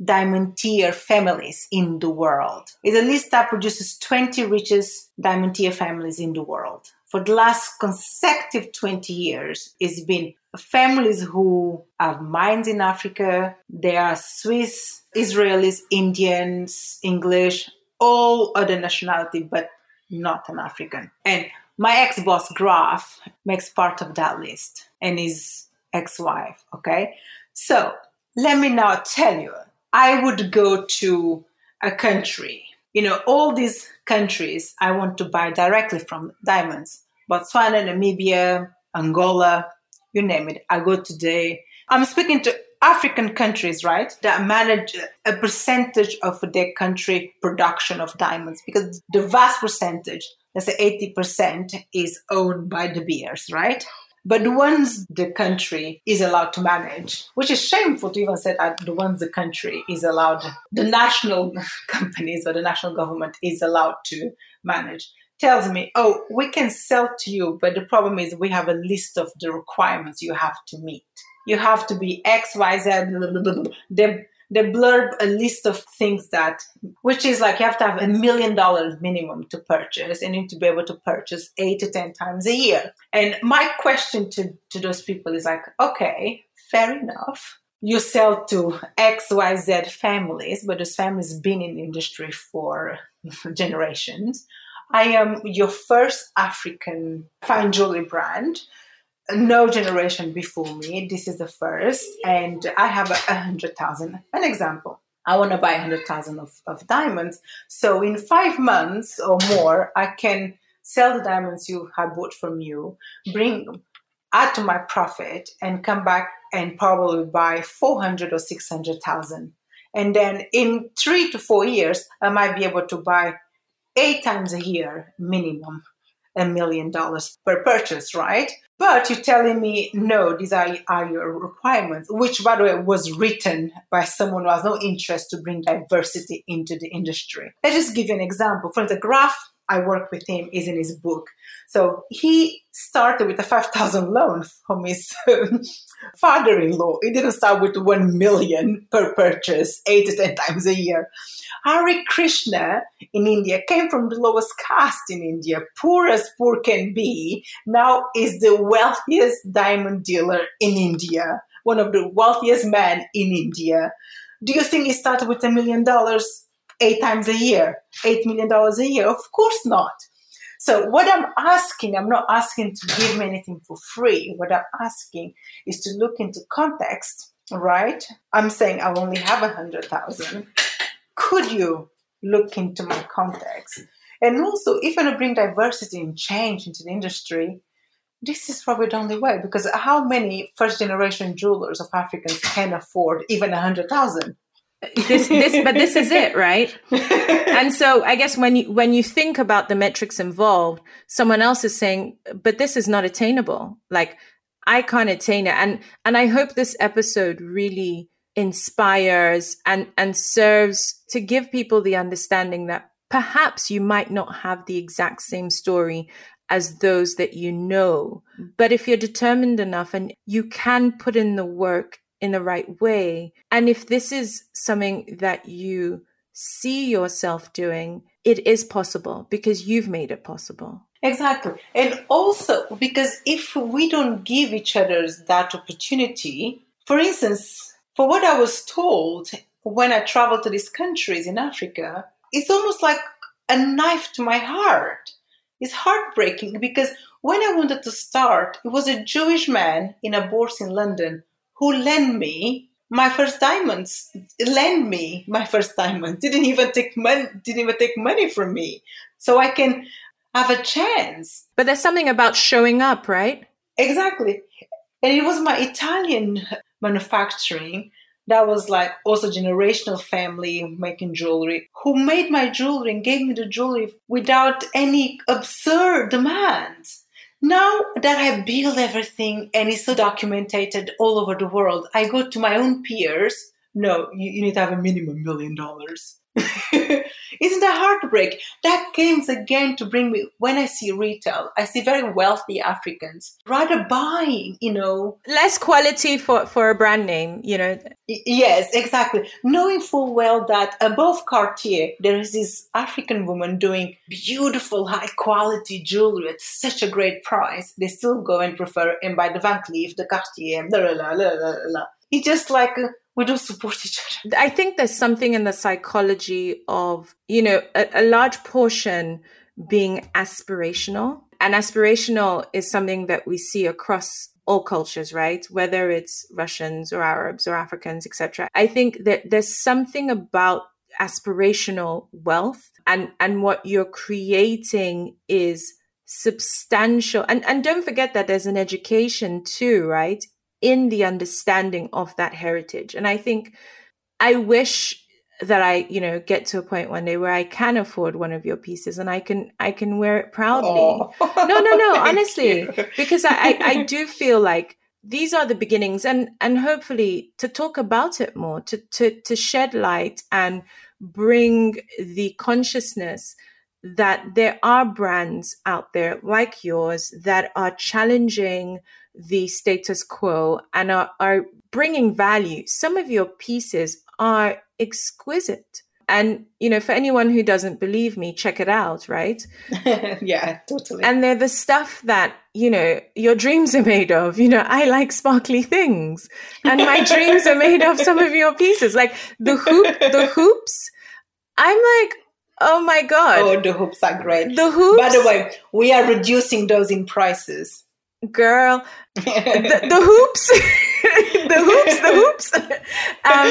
diamantaire families in the world. It's a list that produces 20 richest diamantaire families in the world for the last consecutive 20 years it's been families who have mines in Africa. They are Swiss, Israelis, Indians, English, all other nationality, but not an African. And my ex-boss Graff makes part of that list and his ex-wife. Okay. So let me now tell you, I would go to a country, you know, all these countries I want to buy directly from diamonds. Botswana, Namibia, Angola, you name it. I go today. I'm speaking to African countries, right, that manage a percentage of their country production of diamonds because the vast percentage, let's say 80%, is owned by De Beers, right? But the ones the country is allowed to manage, which is shameful to even say that the ones the country is allowed, the national [laughs] companies or the national government is allowed to manage tells me, oh, we can sell to you, but the problem is we have a list of the requirements you have to meet. You have to be X, Y, Z, they, they blurb a list of things that, which is like you have to have a million dollars minimum to purchase and you need to be able to purchase eight to 10 times a year. And my question to, to those people is like, okay, fair enough you sell to XYZ families, but those families been in industry for [laughs] generations. I am your first African fine jewelry brand. No generation before me. This is the first, and I have a hundred thousand. An example. I want to buy a hundred thousand of, of diamonds. So in five months or more, I can sell the diamonds you have bought from you, bring add to my profit, and come back and probably buy four hundred or six hundred thousand. And then in three to four years, I might be able to buy eight times a year minimum a million dollars per purchase, right? But you're telling me, no, these are, are your requirements, which, by the way, was written by someone who has no interest to bring diversity into the industry. Let's just give you an example. For the Graff I work with him is in his book. So he started with a 5,000 loan from his [laughs] father-in-law. He didn't start with 1 million per purchase, eight to 10 times a year. Hari Krishna in India came from the lowest caste in India, poor as poor can be, now is the wealthiest diamond dealer in India, one of the wealthiest men in India. Do you think he started with a million dollars eight times a year, $8 million a year? Of course not. So what I'm asking, I'm not asking to give me anything for free. What I'm asking is to look into context, right? I'm saying I only have a hundred thousand. Could you look into my context? And also, if to bring diversity and change into the industry, this is probably the only way because how many first generation jewelers of Africans can afford even a hundred thousand? This this but this is it right? [laughs] And so i guess when you when you think about the metrics involved someone else is saying but this is not attainable. Like i can't attain it. And and i hope this episode really inspires and and serves to give people the understanding that perhaps you might not have the exact same story as those that you know. Mm. But if you're determined enough and you can put in the work in the right way. And if this is something that you see yourself doing, it is possible because you've made it possible. Exactly. And also because if we don't give each other that opportunity, for instance, for what I was told when I traveled to these countries in Africa, it's almost like a knife to my heart. It's heartbreaking because when I wanted to start, it was a Jewish man in a bourse in London who lent me my first diamonds. Lend me my first diamonds. Didn't even take money. Didn't even take money from me, so I can have a chance. But there's something about showing up, right? Exactly. And it was my Italian manufacturing that was like also generational family making jewelry who made my jewelry and gave me the jewelry without any absurd demands. Now that I build everything and it's so documented all over the world, I go to my own peers. No, you, you need to have a minimum million dollars. [laughs] Isn't that heartbreak? That comes again to bring me when I see retail, I see very wealthy Africans rather buying, you know, less quality for for a brand name, you know. Yes, exactly. Knowing full well that above Cartier, there is this African woman doing beautiful, high quality jewelry at such a great price. They still go and prefer and buy the Van Cleef, the Cartier, blah, blah, blah, blah, blah. It's just like we don't support each other. I think there's something in the psychology of, you know, a, a large portion being aspirational. And aspirational is something that we see across all cultures, right? Whether it's Russians or Arabs or Africans, etc. I think that there's something about aspirational wealth and and what you're creating is substantial and and don't forget that there's an education too right in the understanding of that heritage. And I think I wish that I, you know, get to a point one day where I can afford one of your pieces and I can I can wear it proudly. No, no, no, [laughs] honestly. You. Because I, I, I do feel like these are the beginnings and and hopefully to talk about it more, to to to shed light and bring the consciousness that there are brands out there like yours that are challenging the status quo and are, are bringing value. Some of your pieces are exquisite. And, you know, for anyone who doesn't believe me, check it out, right? [laughs] yeah, totally. And they're the stuff that, you know, your dreams are made of. You know, I like sparkly things. And my [laughs] dreams are made of some of your pieces. Like the hoop, the hoops. I'm like, oh my God. Oh, the hoops are great. The hoops. By the way, we are reducing those in prices girl the, [laughs] [laughs] the hoops the hoops the hoops. [laughs] Um,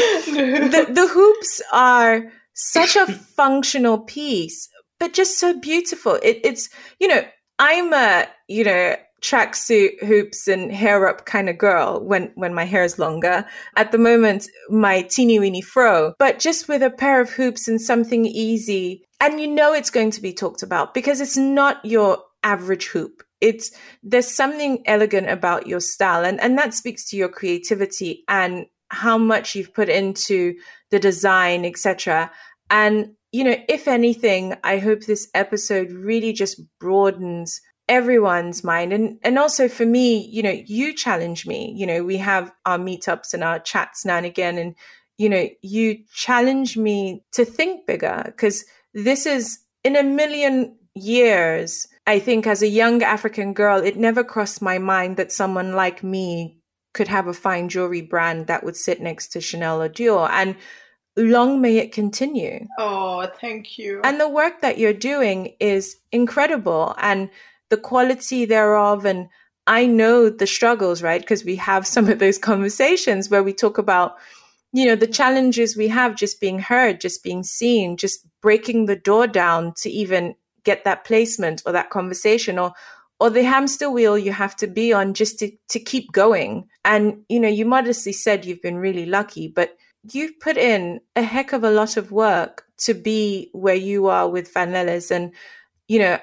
the, the hoops are such a functional piece but just so beautiful. It, it's you know i'm a you know tracksuit hoops and hair up kind of girl when when my hair is longer. At the moment my teeny weeny fro but just with a pair of hoops and something easy. And you know it's going to be talked about because it's not your average hoop it's there's something elegant about your style and and that speaks to your creativity and how much you've put into the design etc and you know if anything i hope this episode really just broadens everyone's mind. And and also for me you know you challenge me. You know we have our meetups and our chats now and again and you know you challenge me to think bigger because this is in a million years I think as a young African girl, it never crossed my mind that someone like me could have a fine jewelry brand that would sit next to Chanel or Dior. And long may it continue. Oh, thank you. And the work that you're doing is incredible and the quality thereof. And I know the struggles, right? Because we have some of those conversations where we talk about, you know, the challenges we have just being heard, just being seen, just breaking the door down to even get that placement or that conversation or or the hamster wheel you have to be on just to, to keep going. And, you know, you modestly said you've been really lucky, but you've put in a heck of a lot of work to be where you are with Vanleles. And, you know,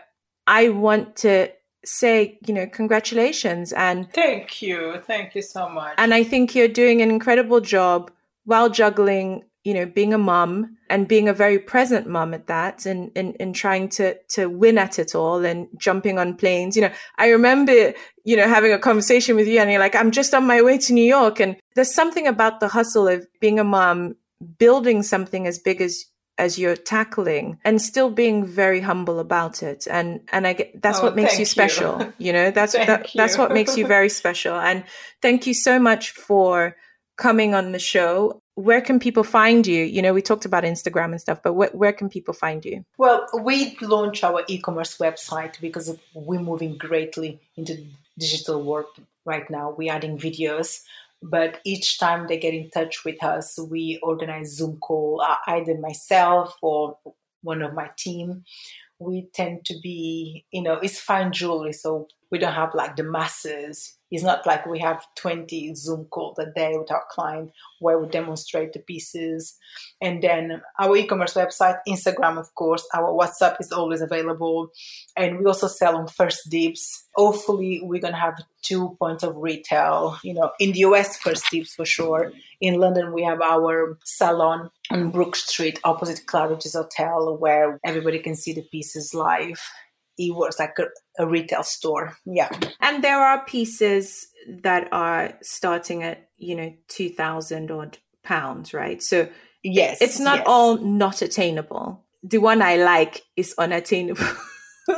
I want to say, you know, congratulations and thank you. Thank you so much. And I think you're doing an incredible job while juggling you know, being a mum and being a very present mum at that and, and, and trying to, to win at it all and jumping on planes. You know, I remember, you know, having a conversation with you and you're like, I'm just on my way to New York. And there's something about the hustle of being a mom, building something as big as as you're tackling and still being very humble about it and and i get that's oh, what makes you special you. you know that's [laughs] that, that's what makes you very special and thank you so much for coming on the show where can people find you? You know we talked about instagram and stuff but wh- where can people find you? Well we launched our e-commerce website because we're moving greatly into digital work right now. We're adding videos but each time they get in touch with us, we organize Zoom call, uh, either myself or one of my team. We tend to be, you know, it's fine jewelry, so we don't have like the masses it's not like we have 20 Zoom calls a day with our client where we demonstrate the pieces. And then our e commerce website, Instagram, of course, our WhatsApp is always available. And we also sell on 1stDibs. Hopefully, we're going to have two points of retail. You know, in the US, 1stDibs for sure. In London, we have our salon on Brook Street, opposite Claridge's Hotel, where everybody can see the pieces live it was like a, a retail store. Yeah. And there are pieces that are starting at, you know, 2000 odd pounds, right? So yes, it's not yes. all not attainable. The one I like is unattainable. [laughs] [laughs]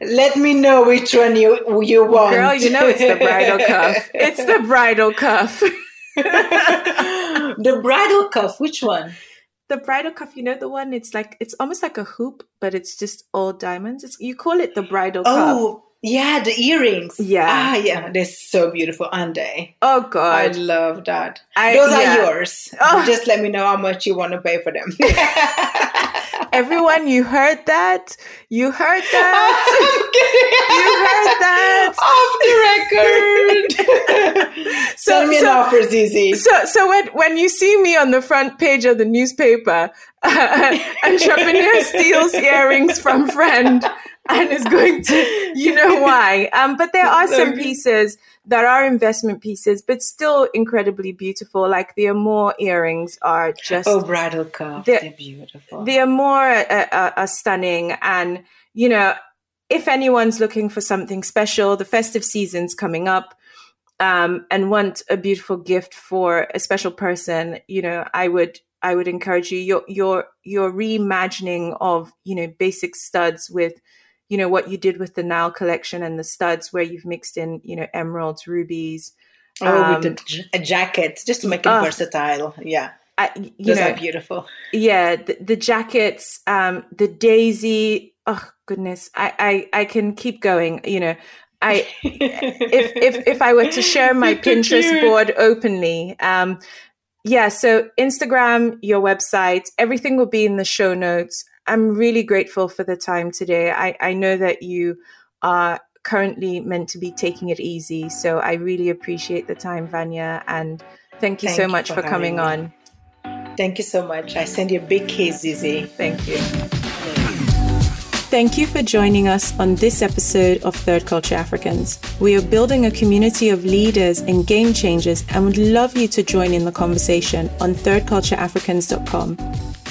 Let me know which one you you want. Girl, you know it's the bridal cuff. [laughs] It's the bridal cuff. the bridal cuff, which one? The bridal cuff, you know the one? It's like it's almost like a hoop, but it's just all diamonds. It's, you call it the bridal oh, cuff. Oh, yeah, the earrings. Yeah, ah, yeah, they're so beautiful, aren't they? Oh God, I love that. I, Those yeah. are yours. Oh. Just let me know how much you want to pay for them. [laughs] [laughs] Everyone, you heard that? You heard that? [laughs] you heard that? Off the record. [laughs] so, Send me so, an offer, Zeze. So, so when, when you see me on the front page of the newspaper, [laughs] uh, entrepreneur steals earrings from friend and is going to, [laughs] you know why. Um, but there are some pieces that are investment pieces, but still incredibly beautiful. Like the Amour earrings are just oh bridal cuff, they're, they're beautiful. The Amour are, are, are stunning, and you know, if anyone's looking for something special, the festive season's coming up. Um, and want a beautiful gift for a special person, you know, I would I would encourage you your your your reimagining of you know basic studs with you know what you did with the Nile collection and the studs where you've mixed in you know emeralds, rubies. Oh, um, with the a jacket just to make it uh, versatile. Yeah. I, you Those know, are beautiful. Yeah, the, the jackets, um, the daisy. Oh goodness, I, I I can keep going. You know, I [laughs] if if if I were to share my Pinterest board openly, um, yeah. So Instagram, your website, everything will be in the show notes. I'm really grateful for the time today. I, I know that you are currently meant to be taking it easy. So I really appreciate the time, Vanya. And thank you thank so much for, for coming me. on. Thank you so much. I send you a big kiss, Zeze. Thank you. Thank you for joining us on this episode of Third Culture Africans. We are building a community of leaders and game changers and would love you to join in the conversation on thirdcultureafricans.com.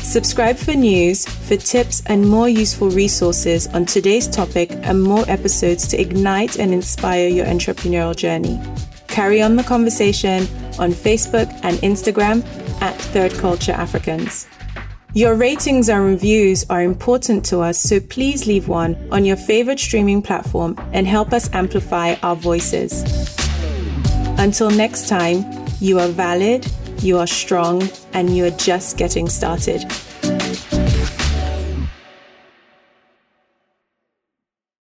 Subscribe for news, for tips and more useful resources on today's topic and more episodes to ignite and inspire your entrepreneurial journey. Carry on the conversation on Facebook and Instagram at Third Culture Africans. Your ratings and reviews are important to us, so please leave one on your favorite streaming platform and help us amplify our voices. Until next time, you are valid, you are strong, and you are just getting started.